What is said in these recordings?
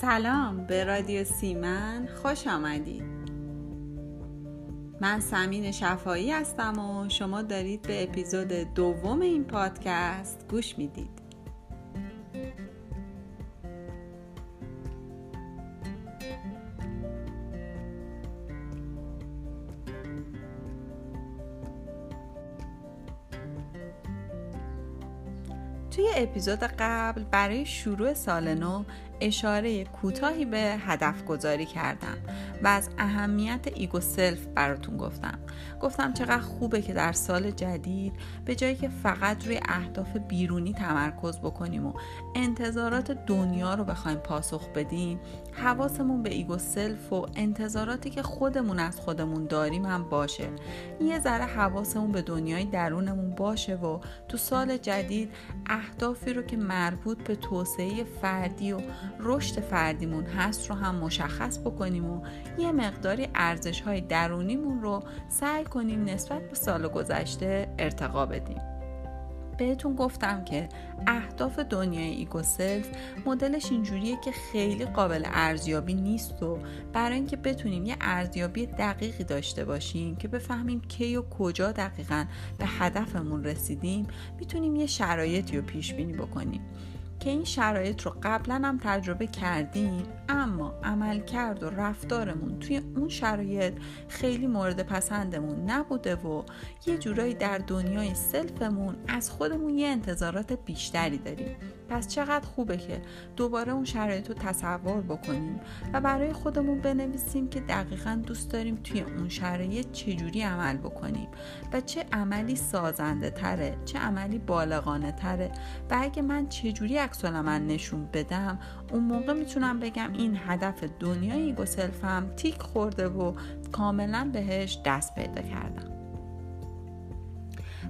سلام به رادیو سیمن خوش آمدید. من سمین شفایی هستم و شما دارید به اپیزود دوم این پادکست گوش می‌دید. توی اپیزود قبل برای شروع سال نو اشاره کوتاهی به هدف گذاری کردم و از اهمیت ego self براتون گفتم. گفتم چقدر خوبه که در سال جدید به جای اینکه فقط روی اهداف بیرونی تمرکز بکنیم و انتظارات دنیا رو بخوایم پاسخ بدیم. حواسمون به ego self و انتظاراتی که خودمون از خودمون داریم هم باشه. یه ذره حواسمون به دنیای درونمون باشه و تو سال جدید اهدافی رو که مربوط به توسعه فردی و رشد فردیمون هست رو هم مشخص بکنیم و یه مقداری ارزش های درونیمون رو سعی کنیم نسبت به سال گذشته ارتقا بدیم. بهتون گفتم که اهداف دنیای ego self مدلش اینجوریه که خیلی قابل ارزیابی نیست و برای اینکه بتونیم یه ارزیابی دقیقی داشته باشیم که بفهمیم کی و کجا دقیقا به هدفمون رسیدیم می‌تونیم یه شرایطی رو پیش بینی بکنیم. که این شرایط رو قبلا هم تجربه کردیم اما عملکرد و رفتارمون توی اون شرایط خیلی مورد پسندمون نبوده و یه جورایی در دنیای سلفمون از خودمون یه انتظارات بیشتری داریم. پس چقدر خوبه که دوباره اون شرایط رو تصور بکنیم و برای خودمون بنویسیم که دقیقا دوست داریم توی اون شرایط چجوری عمل بکنیم و چه عملی سازنده تره چه عملی بالغانه تره و اگه من چجوری عکس نشون بدم اون موقع می‌تونم بگم این هدف دنیای ایگو سلفم تیک خورده و کاملا بهش دست پیدا کردم.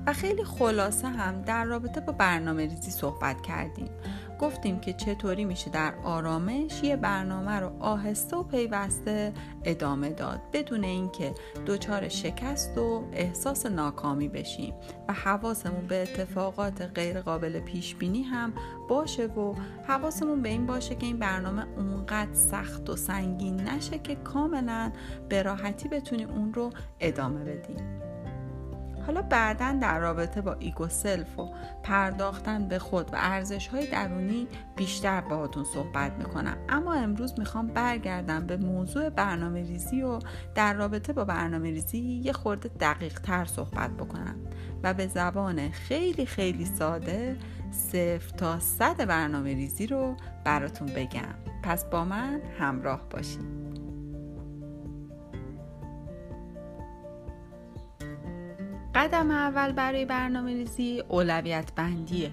و خیلی خلاصه هم در رابطه با برنامه ریزی صحبت کردیم. گفتیم که چطوری میشه در آرامش یه برنامه رو آهسته و پیوسته ادامه داد بدون اینکه دچار شکست و احساس ناکامی بشیم و حواسمون به اتفاقات غیر قابل پیش بینی هم باشه و حواسمون به این باشه که این برنامه اونقدر سخت و سنگین نشه که کاملا به راحتی بتونیم اون رو ادامه بدیم. حالا بعدا در رابطه با ego self و پرداختن به خود و ارزش های درونی بیشتر باهاتون صحبت می‌کنم. اما امروز می‌خوام برگردم به موضوع برنامه ریزی و در رابطه با برنامه ریزی یه خورده دقیق تر صحبت بکنم و به زبان خیلی خیلی ساده صفر تا صد برنامه ریزی رو براتون بگم. پس با من همراه باشید قدم اول برای برنامه ریزی اولویت بندیه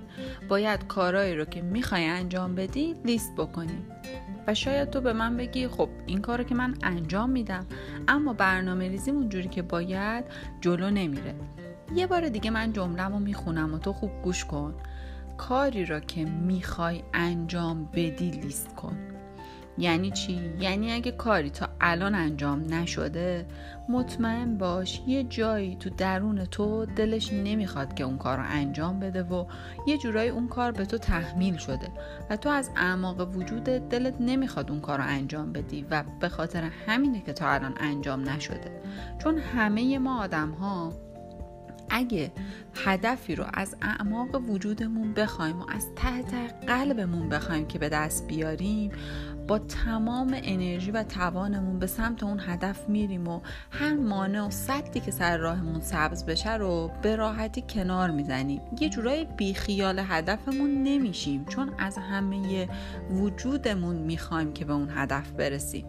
باید کارهایی رو که می‌خوای انجام بدی لیست بکنی. و شاید تو به من بگی خب این کار رو که من انجام میدم. اما برنامه ریزی اونجوری که باید جلو نمیره. یه بار دیگه من جملم رو می‌خونم و تو خوب گوش کن. کاری را که می‌خوای انجام بدی لیست کن. یعنی چی؟ یعنی اگه کاری تا الان انجام نشده مطمئن باش یه جایی تو درون تو دلش نمی‌خواد که اون کار رو انجام بده و یه جورایی اون کار به تو تحمیل شده و تو از اعماق وجود دلت نمی‌خواد اون کار رو انجام بدی و به خاطر همینه که تا الان انجام نشده چون همه ما آدم ها اگه هدفی رو از اعماق وجودمون بخوایم و از ته ته قلبمون بخوایم که به دست بیاریم با تمام انرژی و توانمون به سمت اون هدف میریم و هر مانع و صدی که سر راهمون سبز بشه رو به راحتی کنار می‌زنیم. یه جورایی بیخیال هدفمون نمیشیم چون از همه وجودمون می‌خوایم که به اون هدف برسیم.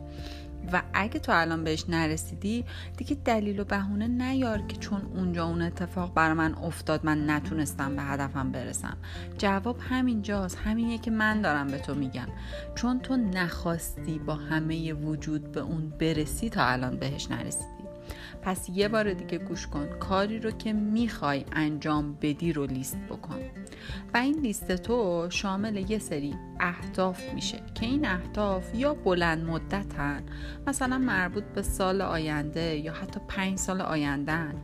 و اگه تو الان بهش نرسیدی دیگه دلیل و بهونه نیار که چون اونجا اون اتفاق بر من افتاد من نتونستم به هدفم برسم. جواب همینجاست. همینیه که من دارم به تو میگم. چون تو نخواستی با همه وجود به اون برسی تا الان بهش نرسیدی. پس یه بار دیگه گوش کن. کاری رو که می‌خوای انجام بدی رو لیست بکن. و این لیست تو شامل یه سری اهداف میشه که این اهداف یا بلند مدتن مثلا مربوط به سال آینده یا حتی پنج سال آیندهن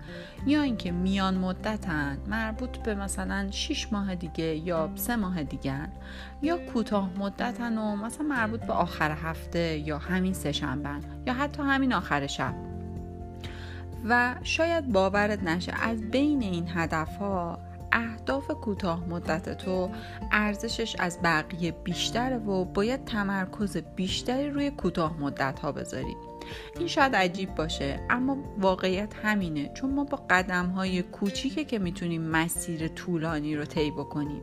یا اینکه میان مدتن مربوط به مثلا 6 ماه دیگه یا سه ماه دیگه یا کوتاه مدتن و مثلا مربوط به آخر هفته یا همین سه یا حتی همین آخر شب. و شاید باورت نشه از بین این هدف ها اهداف کوتاه مدت تو ارزشش از بقیه بیشتره و باید تمرکز بیشتری روی کوتاه مدت ها بذاری. این شاید عجیب باشه اما واقعیت همینه. چون ما با قدم های کوچیکه که می‌تونیم مسیر طولانی رو طی بکنیم.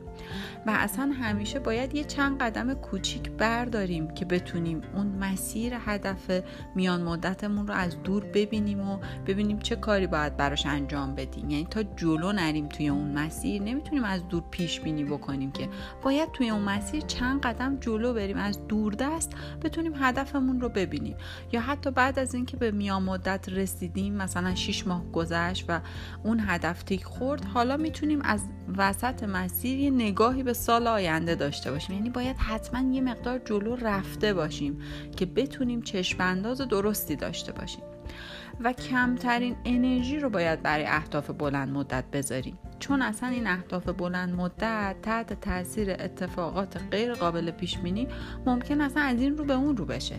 و اصلا همیشه باید یه چند قدم کوچیک برداریم که بتونیم اون مسیر هدف میان مدتمون رو از دور ببینیم و ببینیم چه کاری باید براش انجام بدیم. یعنی تا جلو نریم توی اون مسیر نمی‌تونیم از دور پیش بینی بکنیم که. باید توی اون مسیر چند قدم جلو بریم از دور دست بتونیم هدفمون رو ببینیم. یا حتی بعد از اینکه به میان مدت رسیدیم مثلا 6 ماه گذشت و اون هدف تیک خورد حالا می‌تونیم از وسط مسیر یه نگاهی به سال آینده داشته باشیم. یعنی باید حتما یه مقدار جلو رفته باشیم که بتونیم چشم انداز درستی داشته باشیم. و کمترین انرژی رو باید برای اهداف بلند مدت بذاریم. چون اصلا این اهداف بلند مدت تحت تاثیر اتفاقات غیر قابل پیش بینی ممکن اصلا از این رو به اون رو بشه.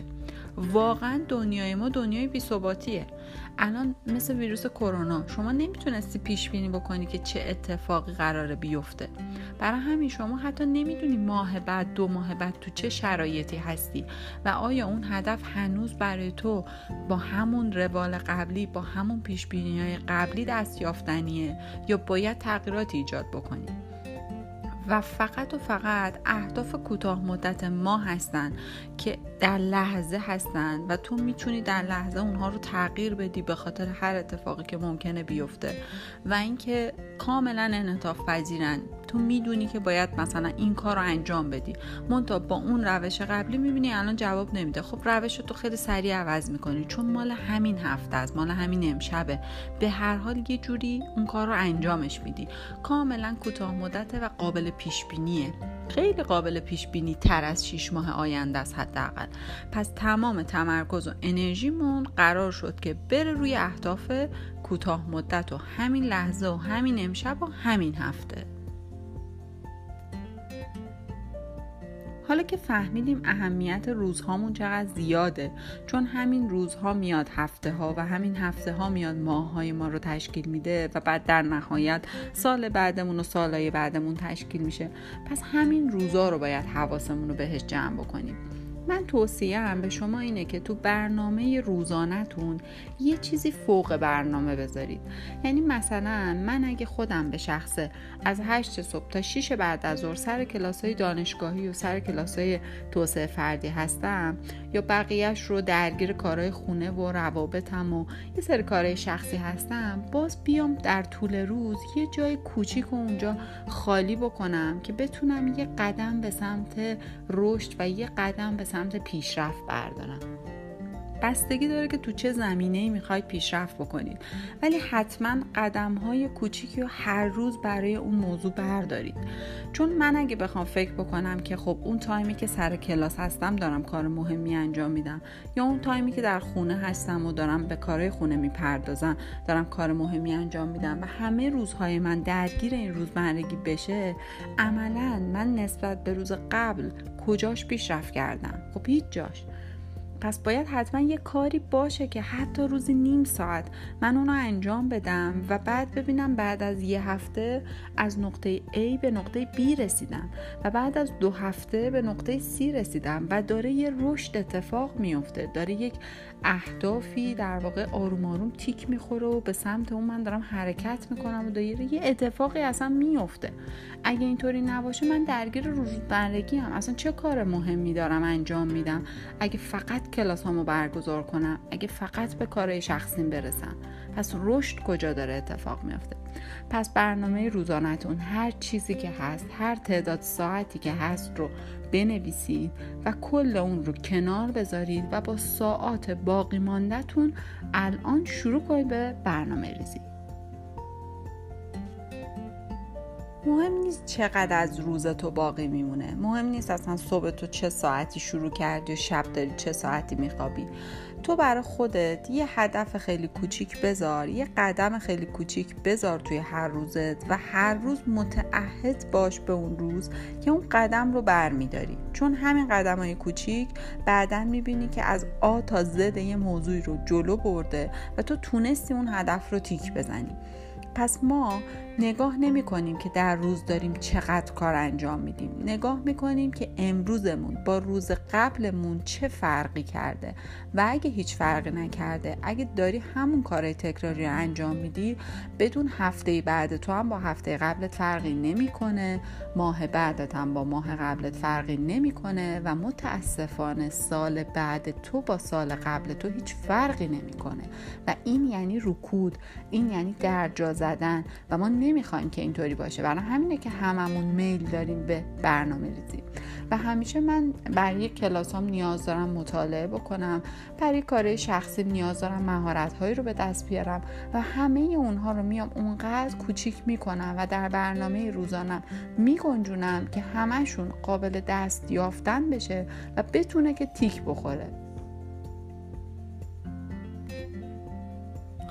واقعا دنیای ما دنیای بیثباتیه الان مثل ویروس کرونا شما نمی‌تونستی پیش بینی بکنی که چه اتفاقی قراره بیفته. برای همین شما حتی نمی‌دونی ماه بعد دو ماه بعد تو چه شرایطی هستی و آیا اون هدف هنوز برای تو با همون روال قبلی با همون پیش بینی های قبلی دست یافتنیه یا باید تغییراتی ایجاد بکنی؟ و فقط و فقط اهداف کوتاه مدت ما هستن که در لحظه هستن و تو می‌تونی در لحظه اونها رو تغییر بدی به خاطر هر اتفاقی که ممکنه بیفته. و اینکه کاملا انعطاف پذیرن. تو می‌دونی که باید مثلا این کار رو انجام بدی. منتها با اون روش قبلی می‌بینی الان جواب نمیده. خب روش تو خیلی سریع عوض می‌کنی. چون مال همین هفته است. مال همین امشبه. به هر حال یه جوری اون کار رو انجامش میدی. کاملا کوتاه مدته و قابل پیش بینیه خیلی قابل پیش بینی تر از 6 ماه آینده است حداقل. پس تمام تمرکز و انرژیمون قرار شد که بره روی اهداف کوتاه مدت و همین لحظه و همین امشب و همین هفته. حالا که فهمیدیم اهمیت روزهامون چقدر زیاده چون همین روزها میاد هفته ها و همین هفته ها میاد ماه های ما رو تشکیل میده و بعد در نهایت سال بعدمون و سالهای بعدمون تشکیل میشه. پس همین روزها رو باید حواسمون رو بهش جمع بکنیم. من توصیم به شما اینه که تو برنامه روزانهتون یه چیزی فوق برنامه بذارید. یعنی مثلا من اگه خودم به شخصه از 8 صبح تا 6 بعد از ظهر سر کلاس های دانشگاهی و سر کلاس های توسعه فردی هستم یا بقیهش رو درگیر کارهای خونه و روابطم و یه سری کارهای شخصی هستم باز بیام در طول روز یه جای کوچیک و اونجا خالی بکنم که بتونم یه قدم به سمت رشد و یه قدم به سمت پیشرفت بردارم. بستگی داره که تو چه زمینه ای می‌خواید پیشرفت بکنید ولی حتما قدم های کوچیکی رو هر روز برای اون موضوع بردارید. چون من اگه بخوام فکر بکنم که خب اون تایمی که سر کلاس هستم دارم کار مهمی انجام میدم یا اون تایمی که در خونه هستم و دارم به کارهای خونه می‌پردازم دارم کار مهمی انجام میدم و همه روزهای من درگیر این روزمرگی بشه عملا من نسبت به روز قبل کجاش پیشرفت کردم؟ خب هیچ جاش. پس باید حتما یه کاری باشه که حتی روزی نیم ساعت من اونو انجام بدم و بعد ببینم بعد از یه هفته از نقطه A به نقطه B رسیدم و بعد از دو هفته به نقطه C رسیدم و داره یه رشد اتفاق میفته داره یک اهدافی در واقع آروم آروم تیک می‌خوره و به سمت اون من دارم حرکت می‌کنم و داره یه اتفاقی اصلا میفته اگه اینطوری نباشه من درگیر روزمرگی هم اصلا چه کار مهمی دارم انجام میدم؟ اگه فقط کلاس هامو برگزار کنم اگه فقط به کارهای شخصیم برسم. پس رشد کجا داره اتفاق میافته؟ پس برنامه روزانهتون هر چیزی که هست هر تعداد ساعتی که هست رو بنویسید و کل اون رو کنار بذارید و با ساعات باقی ماندهتون الان شروع کنید به برنامه ریزی. مهم نیست چقدر از روز تو باقی میمونه. مهم نیست اصلا صبح تو چه ساعتی شروع کردی و شب داری چه ساعتی میخوابی. تو برای خودت یه هدف خیلی کوچیک بذار یه قدم خیلی کوچیک بذار توی هر روزت و هر روز متعهد باش به اون روز که اون قدم رو برمیداری. چون همین قدم های کوچیک بعدا می‌بینی که از آ تا زد یه موضوعی رو جلو برده و تو تونستی اون هدف رو تیک بزنی. پس ما نگاه نمی کنیم که در روز داریم چقدر کار انجام میدیم. نگاه می کنیم که امروزمون با روز قبلمون چه فرقی کرده. و اگه هیچ فرقی نکرده اگه داری همون کار تکراری رو انجام میدی بدون هفته بعد تو هم با هفته قبلت فرقی نمی‌کنه ماه بعدت هم با ماه قبلت فرقی نمی‌کنه و متاسفانه سال بعد تو با سال قبل تو هیچ فرقی نمی‌کنه و این یعنی رکود این یعنی درجا زدن و ما نمی‌خوایم که اینطوری باشه. برای همینه که هممون میل داریم به برنامه ریزی. و همیشه من برای کلاسام نیاز دارم مطالعه بکنم. برای کار شخصی نیاز دارم مهارت هایی رو به دست بیارم. و همه اونها رو میام اونقدر کوچیک می‌کنم و در برنامه روزانم میگنجونم که همشون قابل دست یافتن بشه و بتونه که تیک بخوره.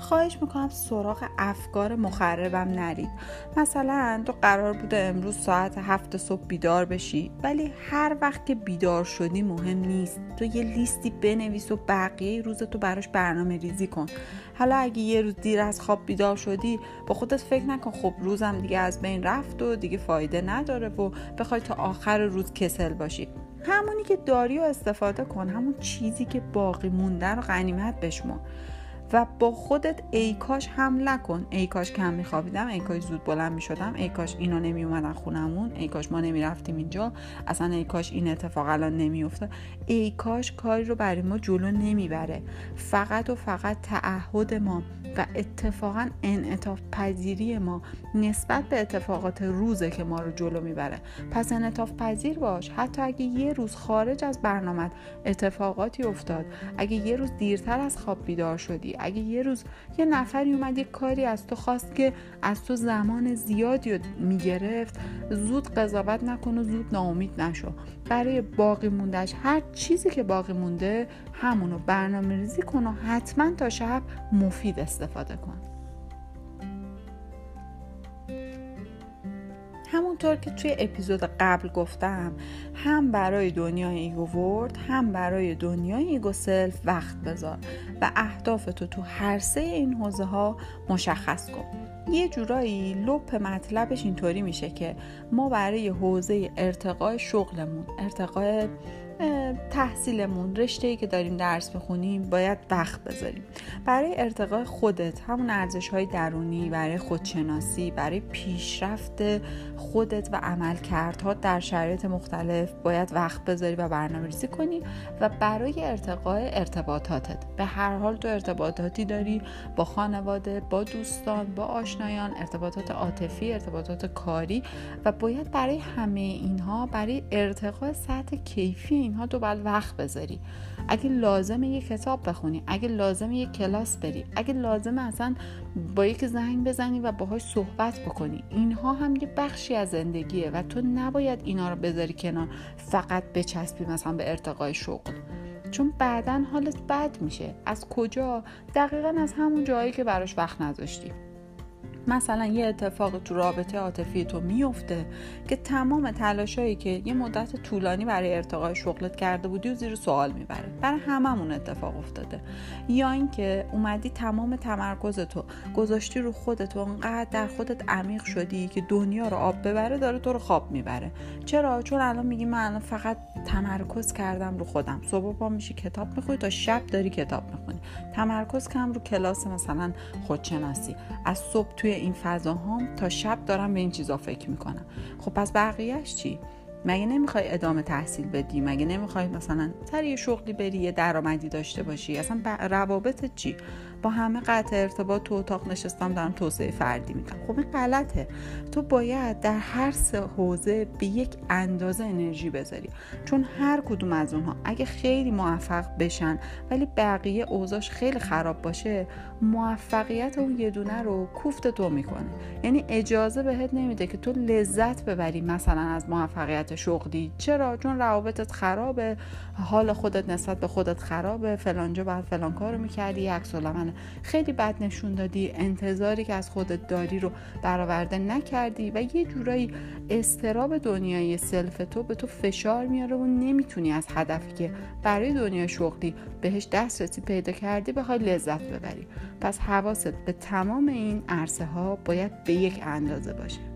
خواهش می‌کنم سراغ افکار مخربم نرید. مثلا تو قرار بوده امروز ساعت هفت صبح بیدار بشی ولی هر وقت که بیدار شدی مهم نیست. تو یه لیستی بنویس و بقیه روز تو براش برنامه ریزی کن. حالا اگه یه روز دیر از خواب بیدار شدی با خودت فکر نکن خب روزم دیگه از بین رفت و دیگه فایده نداره و بخوای تا آخر روز کسل باشی. همونی که داری و استفاده کن همون چیزی که باقی مونده رو غنیمت بشمار. و با خودت ای کاش حمله کن ای کاش کم میخوابیدم ای کاش زود بلند می‌شدم ای کاش اینا نمی اومدن خونمون ای کاش ما نمی‌رفتیم اینجا اصلا ای کاش این اتفاق الان نمیافته ای کاش کاری رو برای ما جلو نمی‌بره. فقط و فقط تعهد ما و اتفاقا انعطاف پذیری ما نسبت به اتفاقات روزه که ما رو جلو می‌بره. پس انعطاف پذیر باش. حتی اگه یه روز خارج از برنامه اتفاقاتی افتاد اگه یه روز دیرتر از خواب بیدار شدی اگه یه روز یه نفری اومد یه کاری از تو خواست که از تو زمان زیادی می‌گرفت زود قضاوت نکن و زود ناامید نشو. برای باقی مونده‌ش هر چیزی که باقی مونده همونو برنامه ریزی کن و حتما تا شب مفید استفاده کن. همونطور که توی اپیزود قبل گفتم هم برای دنیای ego world هم برای دنیای ego self وقت بذار و اهدافتو تو هر سه این حوزه ها مشخص کن. یه جورایی لپ مطلبش اینطوری میشه که ما برای حوزه ارتقای شغلمون ارتقای تحصیلمون رشته ای که داریم درس بخونیم باید وقت بذاریم. برای ارتقای خودت همون ارزش های درونی برای خودشناسی برای پیشرفت خودت و عملکردها در شرایط مختلف باید وقت بذاری و برنامه ریزی کنی و برای ارتقای ارتباطاتت. به هر حال تو ارتباطاتی داری با خانواده با دوستان با آشنایان ارتباطات عاطفی ارتباطات کاری و باید برای همه اینها برای ارتقای سطح کیفی اینها تو باید وقت بذاری. اگه لازم یه کتاب بخونی اگه لازم یه کلاس بری اگه لازم اصلا با یک زنگ بزنی و باهاش صحبت بکنی. اینها هم یه بخشی از زندگیه و تو نباید اینا رو بذاری کنار فقط بچسبی مثلا به ارتقای شغل. چون بعدا حالت بد میشه. از کجا؟ دقیقا از همون جایی که براش وقت نذاشتی. مثلا یه اتفاق تو رابطه عاطفی تو میفته که تمام تلاشایی که یه مدت طولانی برای ارتقای شغلت کرده بودی و زیر سوال می‌بره. برای هممون اتفاق افتاده. یا اینکه اومدی تمام تمرکز تو گذاشتی رو خودت و انقدر در خودت عمیق شدی که دنیا رو آب ببره داره تو رو خواب می‌بره. چرا؟ چون الان میگی من الان فقط تمرکز کردم رو خودم. صبح پا میشی کتاب می‌خونی تا شب داری کتاب می‌خونی. تمرکز کم رو کلاس مثلا خودشناسی. از صبح توی این فضاهام تا شب دارم به این چیزا فکر می‌کنم. خب پس بقیهش چی؟ مگه نمی‌خوای ادامه تحصیل بدی؟ مگه نمی‌خوای مثلا سر یه شغلی بری یه درآمدی داشته باشی؟ اصلا روابط چی؟ با همه قطع ارتباط تو اتاق نشستم دارم توسعه فردی میدم خب این غلطه. تو باید در هر سه حوزه به یک اندازه انرژی بذاری. چون هر کدوم از اونها اگه خیلی موفق بشن ولی بقیه اوضاش خیلی خراب باشه موفقیت اون یه دونه رو کوفت تو می‌کنه. یعنی اجازه بهت نمیده که تو لذت ببری مثلا از موفقیت شغلی. چرا؟ چون روابطت خرابه حال خودت نسبت به خودت خرابه. فلانجا بعد فلان کارو می‌کردی عکس خیلی بد نشون دادی. انتظاری که از خودت داری رو برآورده نکردی و یه جورایی استراب دنیای سلف تو به تو فشار میاره و نمی‌تونی از هدفی که برای دنیای شغلی بهش دسترسی پیدا کردی بخوای لذت ببری. پس حواست به تمام این عرصه ها باید به یک اندازه باشه.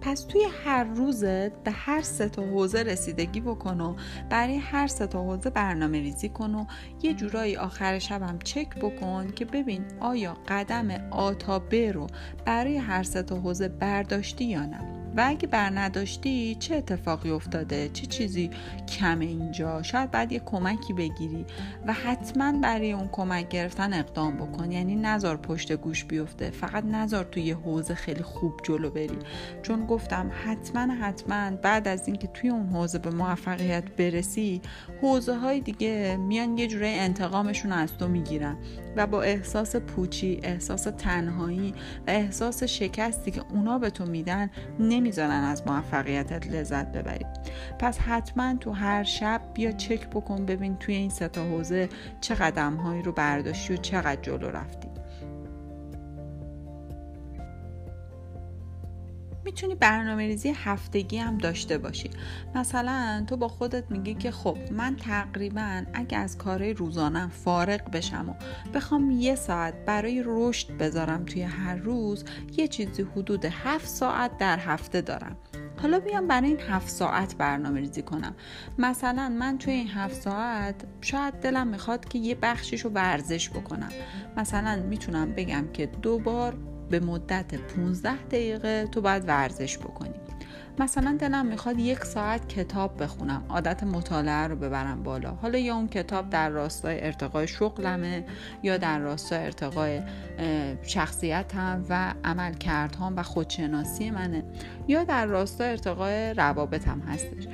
پس توی هر روزت به هر سه تا حوزه رسیدگی بکن و برای هر سه تا حوزه برنامه ریزی کن و یه جورایی آخر شبم چک بکن که ببین آیا قدم آ تا ب رو برای هر سه تا حوزه برداشتی یا نه. و اگه بر نداشتی چه اتفاقی افتاده؟ چه چیزی کمه اینجا؟ شاید بعد یه کمکی بگیری و حتما برای اون کمک گرفتن اقدام بکن. یعنی نظر پشت گوش بیفته. فقط نظر توی یه حوزه خیلی خوب جلو بری. چون گفتم حتما حتما بعد از اینکه توی اون حوزه به موفقیت برسی حوزه های دیگه میان یه جوره انتقامشون از تو می‌گیرن. و با احساس پوچی احساس تنهایی و احساس شکستی که اونا به تو میدن نمی‌ذارن از موفقیتت لذت ببری. پس حتما تو هر شب بیا چک بکن ببین توی این ستا حوزه چه قدم هایی رو برداشتی و چقدر جلو رفتی. می‌تونی برنامه ریزی هفتگی هم داشته باشی. مثلا تو با خودت میگی که خب من تقریبا اگه از کارهای روزانم فارغ بشم و بخوام یه ساعت برای رشد بذارم توی هر روز یه چیزی حدود هفت ساعت در هفته دارم. حالا بیام برای این هفت ساعت برنامه ریزی کنم. مثلا من توی این هفت ساعت شاید دلم می‌خواد که یه بخشیش رو ورزش بکنم. مثلا می‌تونم بگم که دو بار به مدت 15 دقیقه تو باید ورزش بکنی. مثلا دلم می‌خواد یک ساعت کتاب بخونم عادت مطالعه رو ببرم بالا. حالا یا اون کتاب در راستای ارتقای شغلمه یا در راستای ارتقای شخصیتم و عمل کردهام و خودشناسی منه یا در راستای ارتقای روابطم هستش.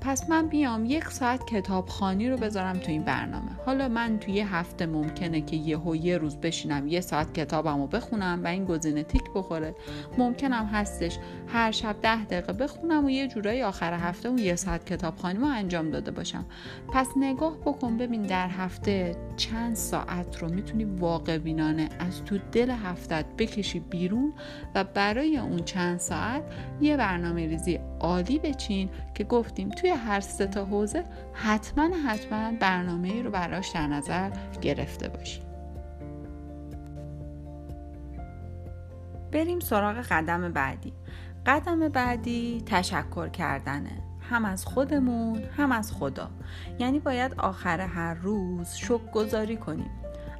پس من بیام یک ساعت کتابخانی رو بذارم تو این برنامه. حالا من توی یه هفته ممکنه که یه یه روز بشینم یه ساعت کتابم رو بخونم و این گزینه تیک بخوره. ممکنم هستش هر شب ده دقیقه بخونم و یه جورایی آخر هفته اون یه ساعت کتابخانی رو انجام داده باشم. پس نگاه بکن ببین در هفته چند ساعت رو می‌تونی واقع بینانه از تو دل هفتت بکشی بیرون و برای اون چند ساعت یه برنامه ریزی عالی بچین که گفتیم توی هر سه تا حوزه حتما حتما برنامه ای رو براش در نظر گرفته باشیم. بریم سراغ قدم بعدی. قدم بعدی تشکر کردنه. هم از خودمون هم از خدا. یعنی باید آخر هر روز شک گذاری کنیم.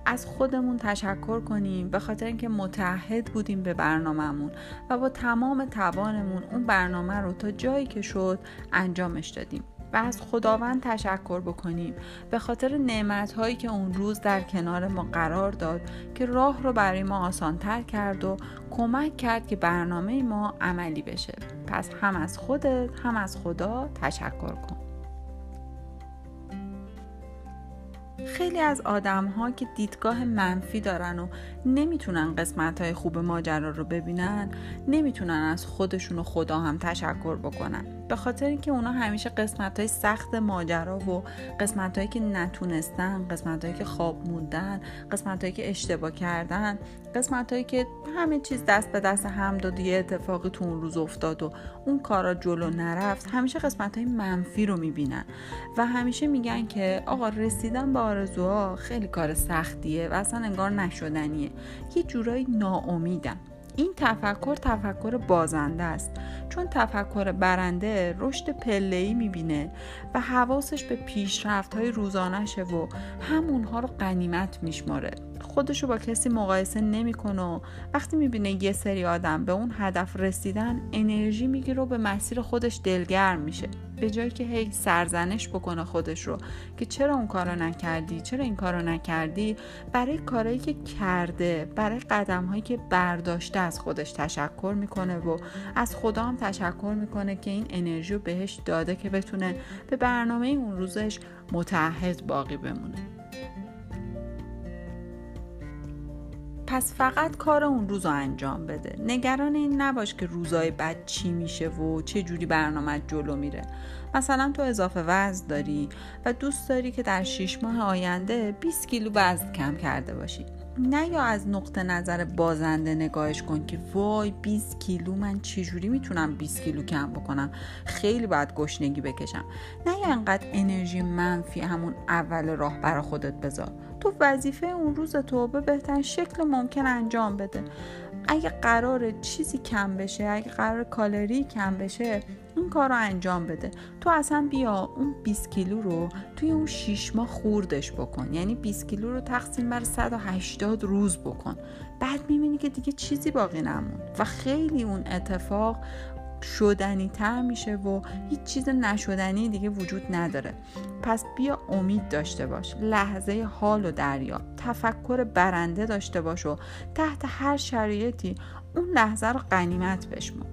از خودمون تشکر کنیم به خاطر اینکه متحد بودیم به برنامهمون و با تمام توانمون اون برنامه رو تا جایی که شد انجامش دادیم و از خداوند تشکر بکنیم به خاطر نعمت هایی که اون روز در کنار ما قرار داد که راه رو برای ما آسانتر کرد و کمک کرد که برنامه ما عملی بشه. پس هم از خودت هم از خدا تشکر کن. خیلی از آدم ها که دیدگاه منفی دارن و نمی‌تونن قسمت های خوب ماجرا رو ببینن نمی‌تونن از خودشون و خدا هم تشکر بکنن. به خاطر اینکه اونا همیشه قسمت های سخت ماجرا و قسمت هایی که نتونستن قسمت هایی که خواب موندن قسمت هایی که اشتباه کردن قسمت هایی که همه چیز دست به دست هم داد یه اتفاقی تو اون روز افتاد و اون کارا جلو نرفت همیشه قسمت های منفی رو می‌بینن و همیشه میگن که آقا رسیدن به آرزوها خیلی کار سختیه و اصلا انگار نشدنیه. یه جورایی ناامیدم این تفکر تفکر بازنده است. چون تفکر برنده رشد پله‌ای می‌بینه و حواسش به پیشرفت های روزانشه و همونها رو قنیمت میشماره. خودش رو با کسی مقایسه نمی‌کنه و وقتی می‌بینه یه سری آدم به اون هدف رسیدن انرژی می‌گیره و به مسیر خودش دلگرم میشه. به جایی که هی سرزنش بکنه خودش رو که چرا اون کارو نکردی چرا این کارو نکردی برای کارهایی که کرده برای قدم هایی که برداشته از خودش تشکر می‌کنه و از خدا هم تشکر می‌کنه که این انرژی رو بهش داده که بتونه به برنامه اون روزش متحد باقی بمونه. پس فقط کار اون روز رو انجام بده. نگران این نباش که روزای بعد چی میشه و چه جوری برنامه جلو میره. مثلا تو اضافه وزن داری و دوست داری که در 6 ماه آینده 20 کیلو وزن کم کرده باشی. نه یا از نقطه نظر بازنده نگاهش کن که وای 20 کیلو من چجوری می‌تونم 20 کیلو کم بکنم؟ خیلی باید گشنگی بکشم. نه یا انقدر انرژی منفی همون اول راه برا خودت بذار. تو وظیفه اون روز تو به بهترین شکل ممکن انجام بده. اگه قرار چیزی کم بشه اگه قرار کالری کم بشه این کار رو انجام بده. تو اصلا بیا اون 20 کیلو رو توی اون 6 ماه خوردش بکن. یعنی 20 کیلو رو تقسیم بر 180 روز بکن. بعد می‌بینی که دیگه چیزی باقی نموند. و خیلی اون اتفاق شدنی تر میشه و هیچ چیز نشدنی دیگه وجود نداره. پس بیا امید داشته باش. لحظه حال و دریا. تفکر برنده داشته باش و تحت هر شرایطی اون لحظه رو قنیمت بشمو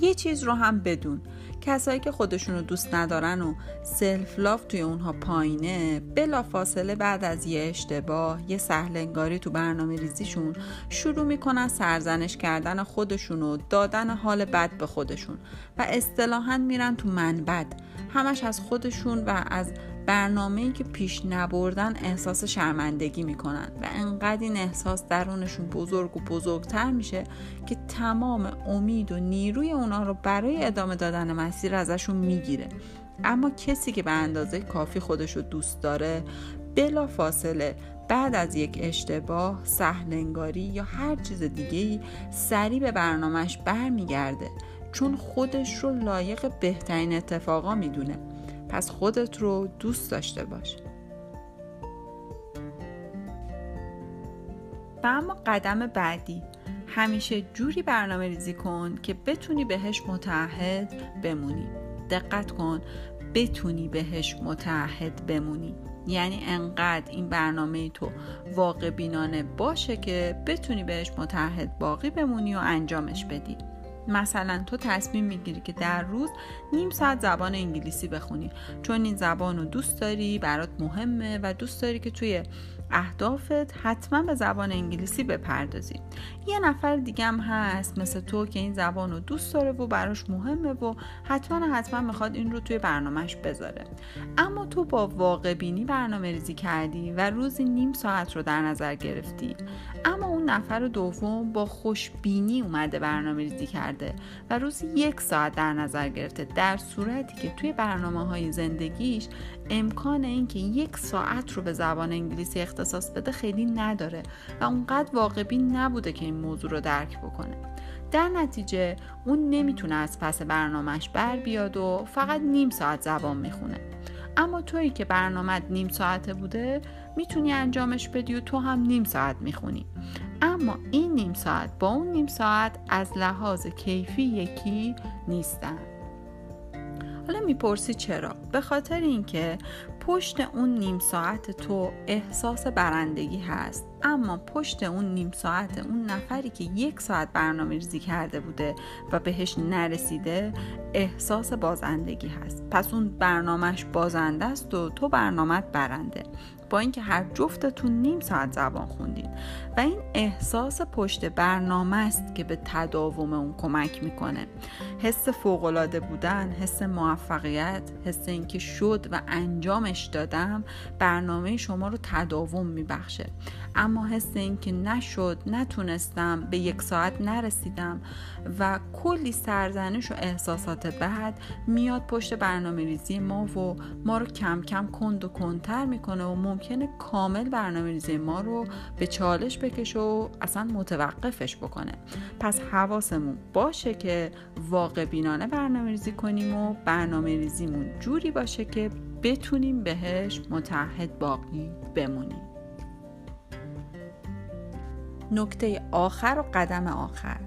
یه چیز رو هم بدون. کسایی که خودشونو دوست ندارن و سلف لاف توی اونها پایینه بلا فاصله بعد از یه اشتباه یه سهلنگاری تو برنامه ریزیشون شروع می‌کنن سرزنش کردن خودشون و دادن حال بد به خودشون و اصطلاحا میرن تو منبد. همش از خودشون و از برنامه که پیش نبردن احساس شرمندگی می‌کنن و انقدر این احساس درونشون بزرگ و بزرگتر میشه که تمام امید و نیروی اونا رو برای ادامه دادن مسیر ازشون می‌گیره. اما کسی که به اندازه کافی خودش رو دوست داره بلا فاصله بعد از یک اشتباه، سهلنگاری یا هر چیز دیگه ای سریع به برنامهش برمیگرده. چون خودش رو لایق بهترین اتفاقا می‌دونه. پس خودت رو دوست داشته باش. و اما قدم بعدی. همیشه جوری برنامه ریزی کن که بتونی بهش متعهد بمونی. دقت کن بتونی بهش متعهد بمونی. یعنی انقدر این برنامه تو واقع بینانه باشه که بتونی بهش متعهد باقی بمونی و انجامش بدی. مثلا تو تصمیم می‌گیری که در روز نیم ساعت زبان انگلیسی بخونی. چون این زبان رو دوست داری برات مهمه و دوست داری که توی اهدافت حتما به زبان انگلیسی بپردازی. یه نفر دیگه هم هست مثل تو که این زبان رو دوست داره و براش مهمه و حتما حتما می‌خواد این رو توی برنامهش بذاره. اما تو با واقع بینی برنامه ریزی کردی و روزی نیم ساعت رو در نظر گرفتی. اما اون نفر دوم با خوشبینی اومده برنامه ریزی کرده و روزی یک ساعت در نظر گرفته در صورتی که توی برنامه های زندگیش امکان اینکه یک ساعت رو به زبان انگلیسی اختصاص بده خیلی نداره و اونقدر واقع بین نبوده که این موضوع رو درک بکنه. در نتیجه اون نمی‌تونه از پس برنامهش بر بیاد و فقط نیم ساعت زبان می‌خونه. اما تویی که برنامه نیم ساعته بوده می‌تونی انجامش بدی و تو هم نیم ساعت می‌خونی. اما این نیم ساعت با اون نیم ساعت از لحاظ کیفی یکی نیستن. حالا می‌پرسی چرا؟ به خاطر اینکه پشت اون نیم ساعت تو احساس برندگی هست. اما پشت اون نیم ساعت اون نفری که یک ساعت برنامه ریزی کرده بوده و بهش نرسیده احساس بازندگی هست. پس اون برنامهش بازنده است و تو برنامت برنده. با اینکه هر جفتتون نیم ساعت زبان خوندید و این احساس پشت برنامه است که به تداوم اون کمک می‌کنه. حس فوقالعاده بودن حس موفقیت حس اینکه شد و انجامش دادم برنامه شما رو تداوم میبخشه. اما حس اینکه نشد نتونستم به یک ساعت نرسیدم و کلی سرزنش و احساسات بعد میاد پشت برنامه ریزی ما و ما رو کم کم کند و کندتر می‌کنه و ممکنه کامل برنامه ریزی ما رو به چالش بکشه و اصلا متوقفش بکنه. پس حواسمون باشه که واقع بینانه برنامه ریزی کنیم و برنامه ریزیمون جوری باشه که بتونیم بهش متحد باقی بمونیم. نکته آخر و قدم آخر.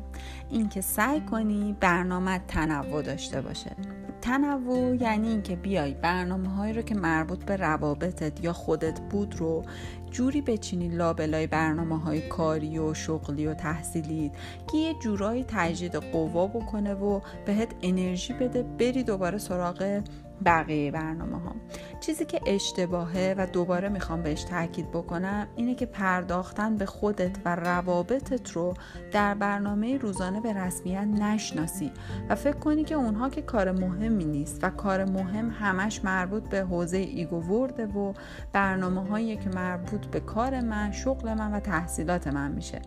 اینکه سعی کنی برنامه تنوع داشته باشه. تنوع یعنی اینکه بیای برنامه هایی رو که مربوط به روابطت یا خودت بود رو جوری بچینی لابلای برنامه های کاری و شغلی و تحصیلی که یه جورایی تجدید قوا بکنه و بهت انرژی بده بری دوباره سراغ بقیه برنامه ها چیزی که اشتباهه و دوباره می‌خوام بهش تاکید بکنم اینه که پرداختن به خودت و روابطت رو در برنامه روزانه به رسمیت نشناسی و فکر کنی که اونها که کار مهمی نیست و کار مهم همش مربوط به حوزه ایگو ورده و برنامه هایی که مربوط به کار من شغل من و تحصیلات من میشه.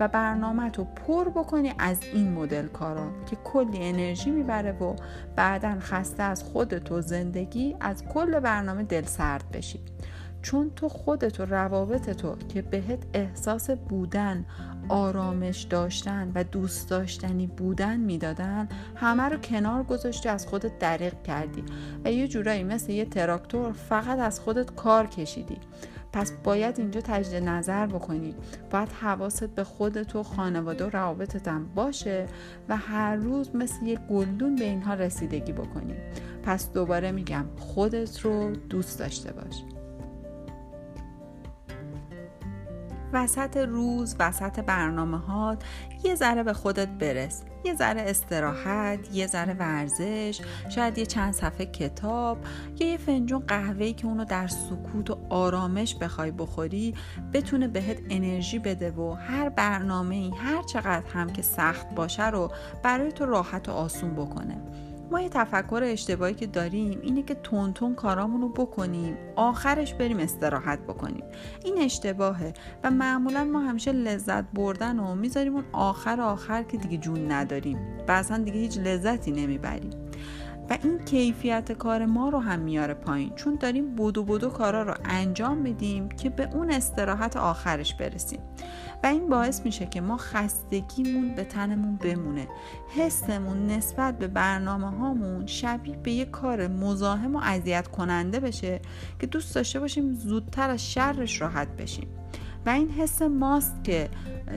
و برنامه رو پر بکنی از این مدل کارا که کلی انرژی می‌بره و بعدا خسته از خودت و زندگی از کل برنامه دل سرد بشی. چون تو خودت و روابط تو که بهت احساس بودن آرامش داشتن و دوست داشتنی بودن می‌دادن همه رو کنار گذاشتی از خودت دریق کردی. و یه جورایی مثل یه تراکتور فقط از خودت کار کشیدی. پس باید اینجا تجدید نظر بکنی. باید حواست به خودت و خانواده و روابطت هم باشه و هر روز مثل یک گلدون به اینها رسیدگی بکنی. پس دوباره میگم خودت رو دوست داشته باش. وسط روز وسط برنامه هات یه ذره به خودت برس. یه ذره استراحت یه ذره ورزش شاید یه چند صفحه کتاب یا یه فنجون قهوه‌ای که اونو در سکوت و آرامش بخوای بخوری بتونه بهت انرژی بده و هر برنامه ای هر چقدر هم که سخت باشه رو برای تو راحت و آسون بکنه. ما یه تفکر اشتباهی که داریم اینه که تون کارامون رو بکنیم آخرش بریم استراحت بکنیم. این اشتباهه و معمولا ما همیشه لذت بردن و می‌ذاریم اون آخر آخر که دیگه جون نداریم. و اصلا دیگه هیچ لذتی نمی‌بریم. و این کیفیت کار ما رو هم میاره پایین. چون داریم بودو بودو کارا رو انجام میدیم که به اون استراحت آخرش برسیم. و این باعث میشه که ما خستگیمون به تنمون بمونه. حسمون نسبت به برنامه هامون شبیه به یه کار مزاحم و اذیت کننده بشه که دوست داشته باشیم زودتر از شرش راحت بشیم. و این حس ماست که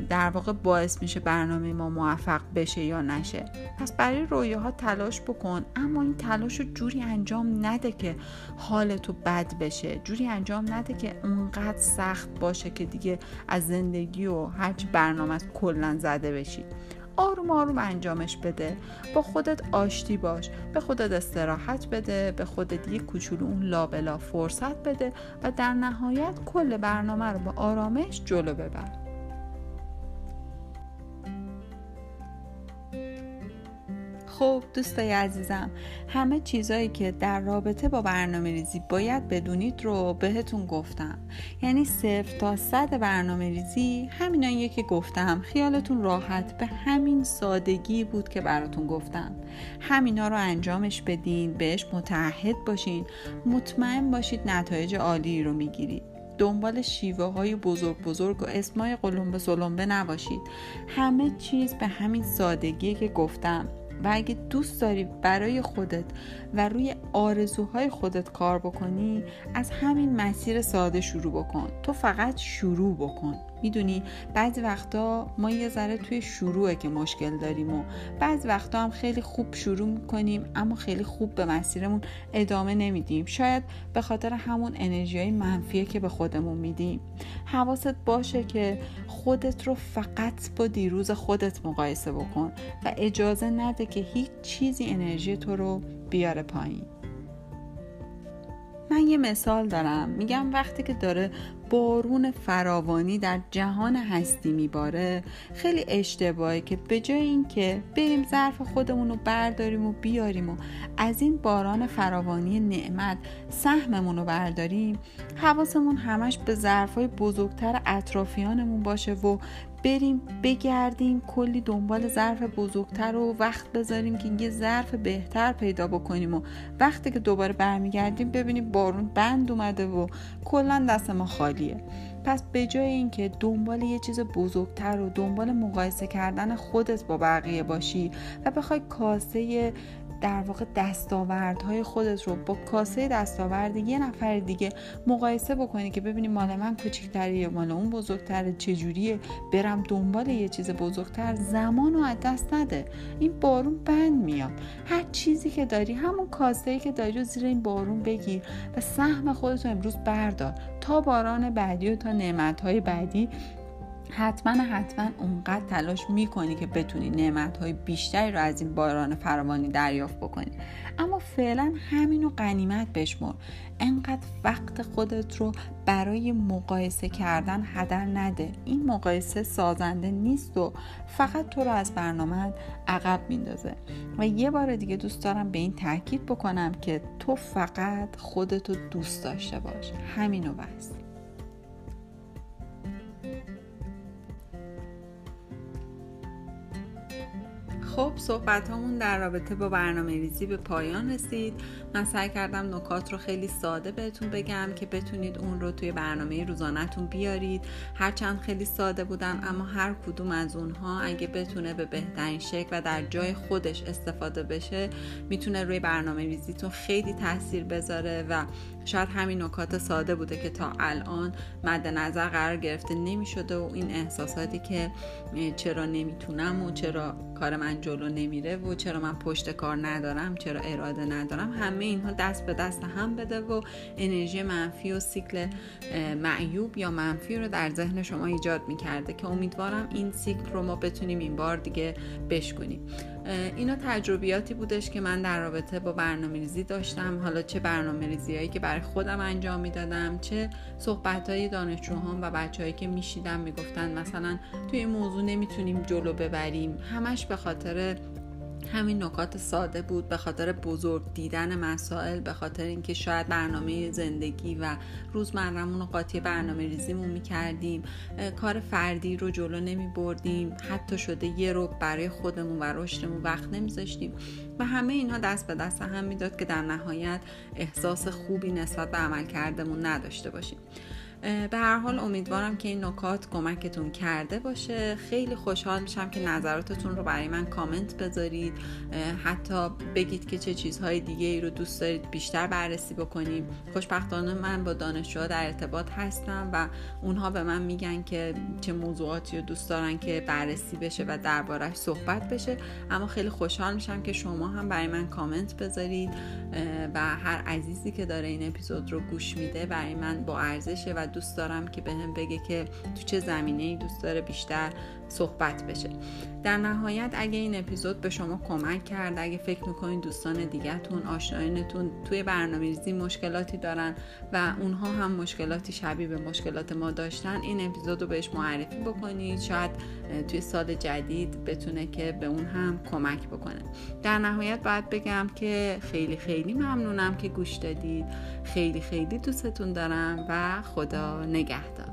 در واقع باعث میشه برنامه ما موفق بشه یا نشه. پس برای رویاها تلاش بکن اما این تلاش رو جوری انجام نده که حالتو بد بشه. جوری انجام نده که اونقدر سخت باشه که دیگه از زندگی و هرچی برنامه کلا زده بشی. آروم آروم انجامش بده. با خودت آشتی باش به خودت استراحت بده به خودت یک کوچولو اون لابلا فرصت بده و در نهایت کل برنامه رو با آرامش جلو ببر. خب دوستای عزیزم همه چیزایی که در رابطه با برنامه ریزی باید بدونید رو بهتون گفتم. یعنی صفر تا صد برنامه ریزی همینایی که گفتم. خیالتون راحت به همین سادگی بود که براتون گفتم. همینا رو انجامش بدین بهش متعهد باشین. مطمئن باشید نتایج عالی رو می‌گیرید. دنبال شیوه های بزرگ بزرگ و اسمای قلمبه سلمبه نباشید. همه چیز به همین سادگی که گفتم. و اگه دوست داری برای خودت و روی آرزوهای خودت کار بکنی از همین مسیر ساده شروع بکن. تو فقط شروع بکن. می‌دونی بعضی وقتا ما یه ذره توی شروعه که مشکل داریم و بعضی وقتا هم خیلی خوب شروع می‌کنیم اما خیلی خوب به مسیرمون ادامه نمیدیم. شاید به خاطر همون انرژی منفیه که به خودمون میدیم. حواست باشه که خودت رو فقط با دیروز خودت مقایسه بکن و اجازه نده که هیچ چیزی انرژی تو رو بیاره پایین. من یه مثال دارم. میگم وقتی که داره بارون فراوانی در جهان هستی میباره. خیلی اشتباهه که به جای اینکه بریم ظرف خودمون رو برداریم و بیاریم و از این باران فراوانی نعمت سهممون رو برداریم حواسمون همش به ظرفهای بزرگتر اطرافیانمون باشه و بریم بگردیم کلی دنبال ظرف بزرگتر و وقت بذاریم که یه ظرف بهتر پیدا بکنیم و وقتی که دوباره برمیگردیم ببینیم بارون بند اومده و کلا دست ما خالیه. پس به جای اینکه دنبال یه چیز بزرگتر و دنبال مقایسه کردن خودت با بقیه باشی و بخوای کاسه در واقع دستاوردهای خودت رو با کاسه دستاورد یه نفر دیگه مقایسه بکنی که ببینی مال من کوچیکتره یا مال اون بزرگتره چجوریه برم دنبال یه چیز بزرگتر زمان و از دست نده. این بارون بند میاد. هر چیزی که داری همون کاسه ای که داری رو زیر این بارون بگیر و سهم خودت رو امروز بردار. تا باران بعدی و تا نعمت بعدی حتما حتما اونقدر تلاش می‌کنی که بتونی نعمت های بیشتری رو از این باران فراوانی دریافت بکنی. اما فعلا همینو قنیمت بشمر انقدر وقت خودت رو برای مقایسه کردن هدر نده. این مقایسه سازنده نیست و فقط تو رو از برنامه عقب میندازه. و یه بار دیگه دوست دارم به این تاکید بکنم که تو فقط خودتو دوست داشته باش. همینو بس. خب صحبت همون در رابطه با برنامه ریزی به پایان رسید. من سعی کردم نکات رو خیلی ساده بهتون بگم که بتونید اون رو توی برنامه روزانهتون بیارید. هرچند خیلی ساده بودن اما هر کدوم از اونها اگه بتونه به بهترین شکل و در جای خودش استفاده بشه می‌تونه روی برنامه ریزیتون خیلی تاثیر بذاره و شاید همین نکات ساده بوده که تا الان مد نظر قرار گرفته نمی‌شده و این احساساتی که چرا نمی‌تونم و چرا کار من جلو نمیره و چرا من پشت کار ندارم چرا اراده ندارم همه اینها دست به دست هم بده و انرژی منفی و سیکل معیوب یا منفی رو در ذهن شما ایجاد می‌کرده که امیدوارم این سیکل رو ما بتونیم این بار دیگه بشکنیم اینا تجربیاتی بودش که من در رابطه با برنامه ریزی داشتم. حالا چه برنامه ریزی هایی که برای خودم انجام می‌دادم چه صحبت های دانشجوهام و بچههایی که میشیدم می‌گفتن مثلا توی این موضوع نمی‌تونیم جلو ببریم. همش به خاطر همین نکات ساده بود به خاطر بزرگ دیدن مسائل به خاطر اینکه شاید برنامه زندگی و روزمرمون رو قاطی برنامه ریزیمون می‌کردیم. کار فردی رو جلو نمی بردیم حتی شده یه رو برای خودمون و رشدمون وقت نمیذاشتیم. و همه اینها دست به دست هم می‌داد که در نهایت احساس خوبی نسبت به عمل کردمون نداشته باشیم. به هر حال امیدوارم که این نکات کمکتون کرده باشه. خیلی خوشحال میشم که نظراتتون رو برای من کامنت بذارید. حتی بگید که چه چیزهای دیگه ای رو دوست دارید بیشتر بررسی بکنیم. خوشبختانه من با دانشجوها در ارتباط هستم و اونها به من میگن که چه موضوعاتی رو دوست دارن که بررسی بشه و دربارش صحبت بشه. اما خیلی خوشحال میشم که شما هم برای من کامنت بذارید. و هر عزیزی که داره این اپیزود رو گوش میده برای من با ارزشه و دوست دارم که بهم به بگه که تو چه زمینه ای دوست داره بیشتر صحبت بشه. در نهایت اگه این اپیزود به شما کمک کرد اگه فکر می‌کنید دوستان دیگهتون آشناینتون توی برنامه ریزی مشکلاتی دارن و اونها هم مشکلاتی شبیه به مشکلات ما داشتن این اپیزود رو بهش معرفی بکنید. شاید توی سال جدید بتونه که به اون هم کمک بکنه. در نهایت باید بگم که خیلی خیلی ممنونم که گوش دادید. خیلی خیلی دوستتون دارم و خدا نگهدار.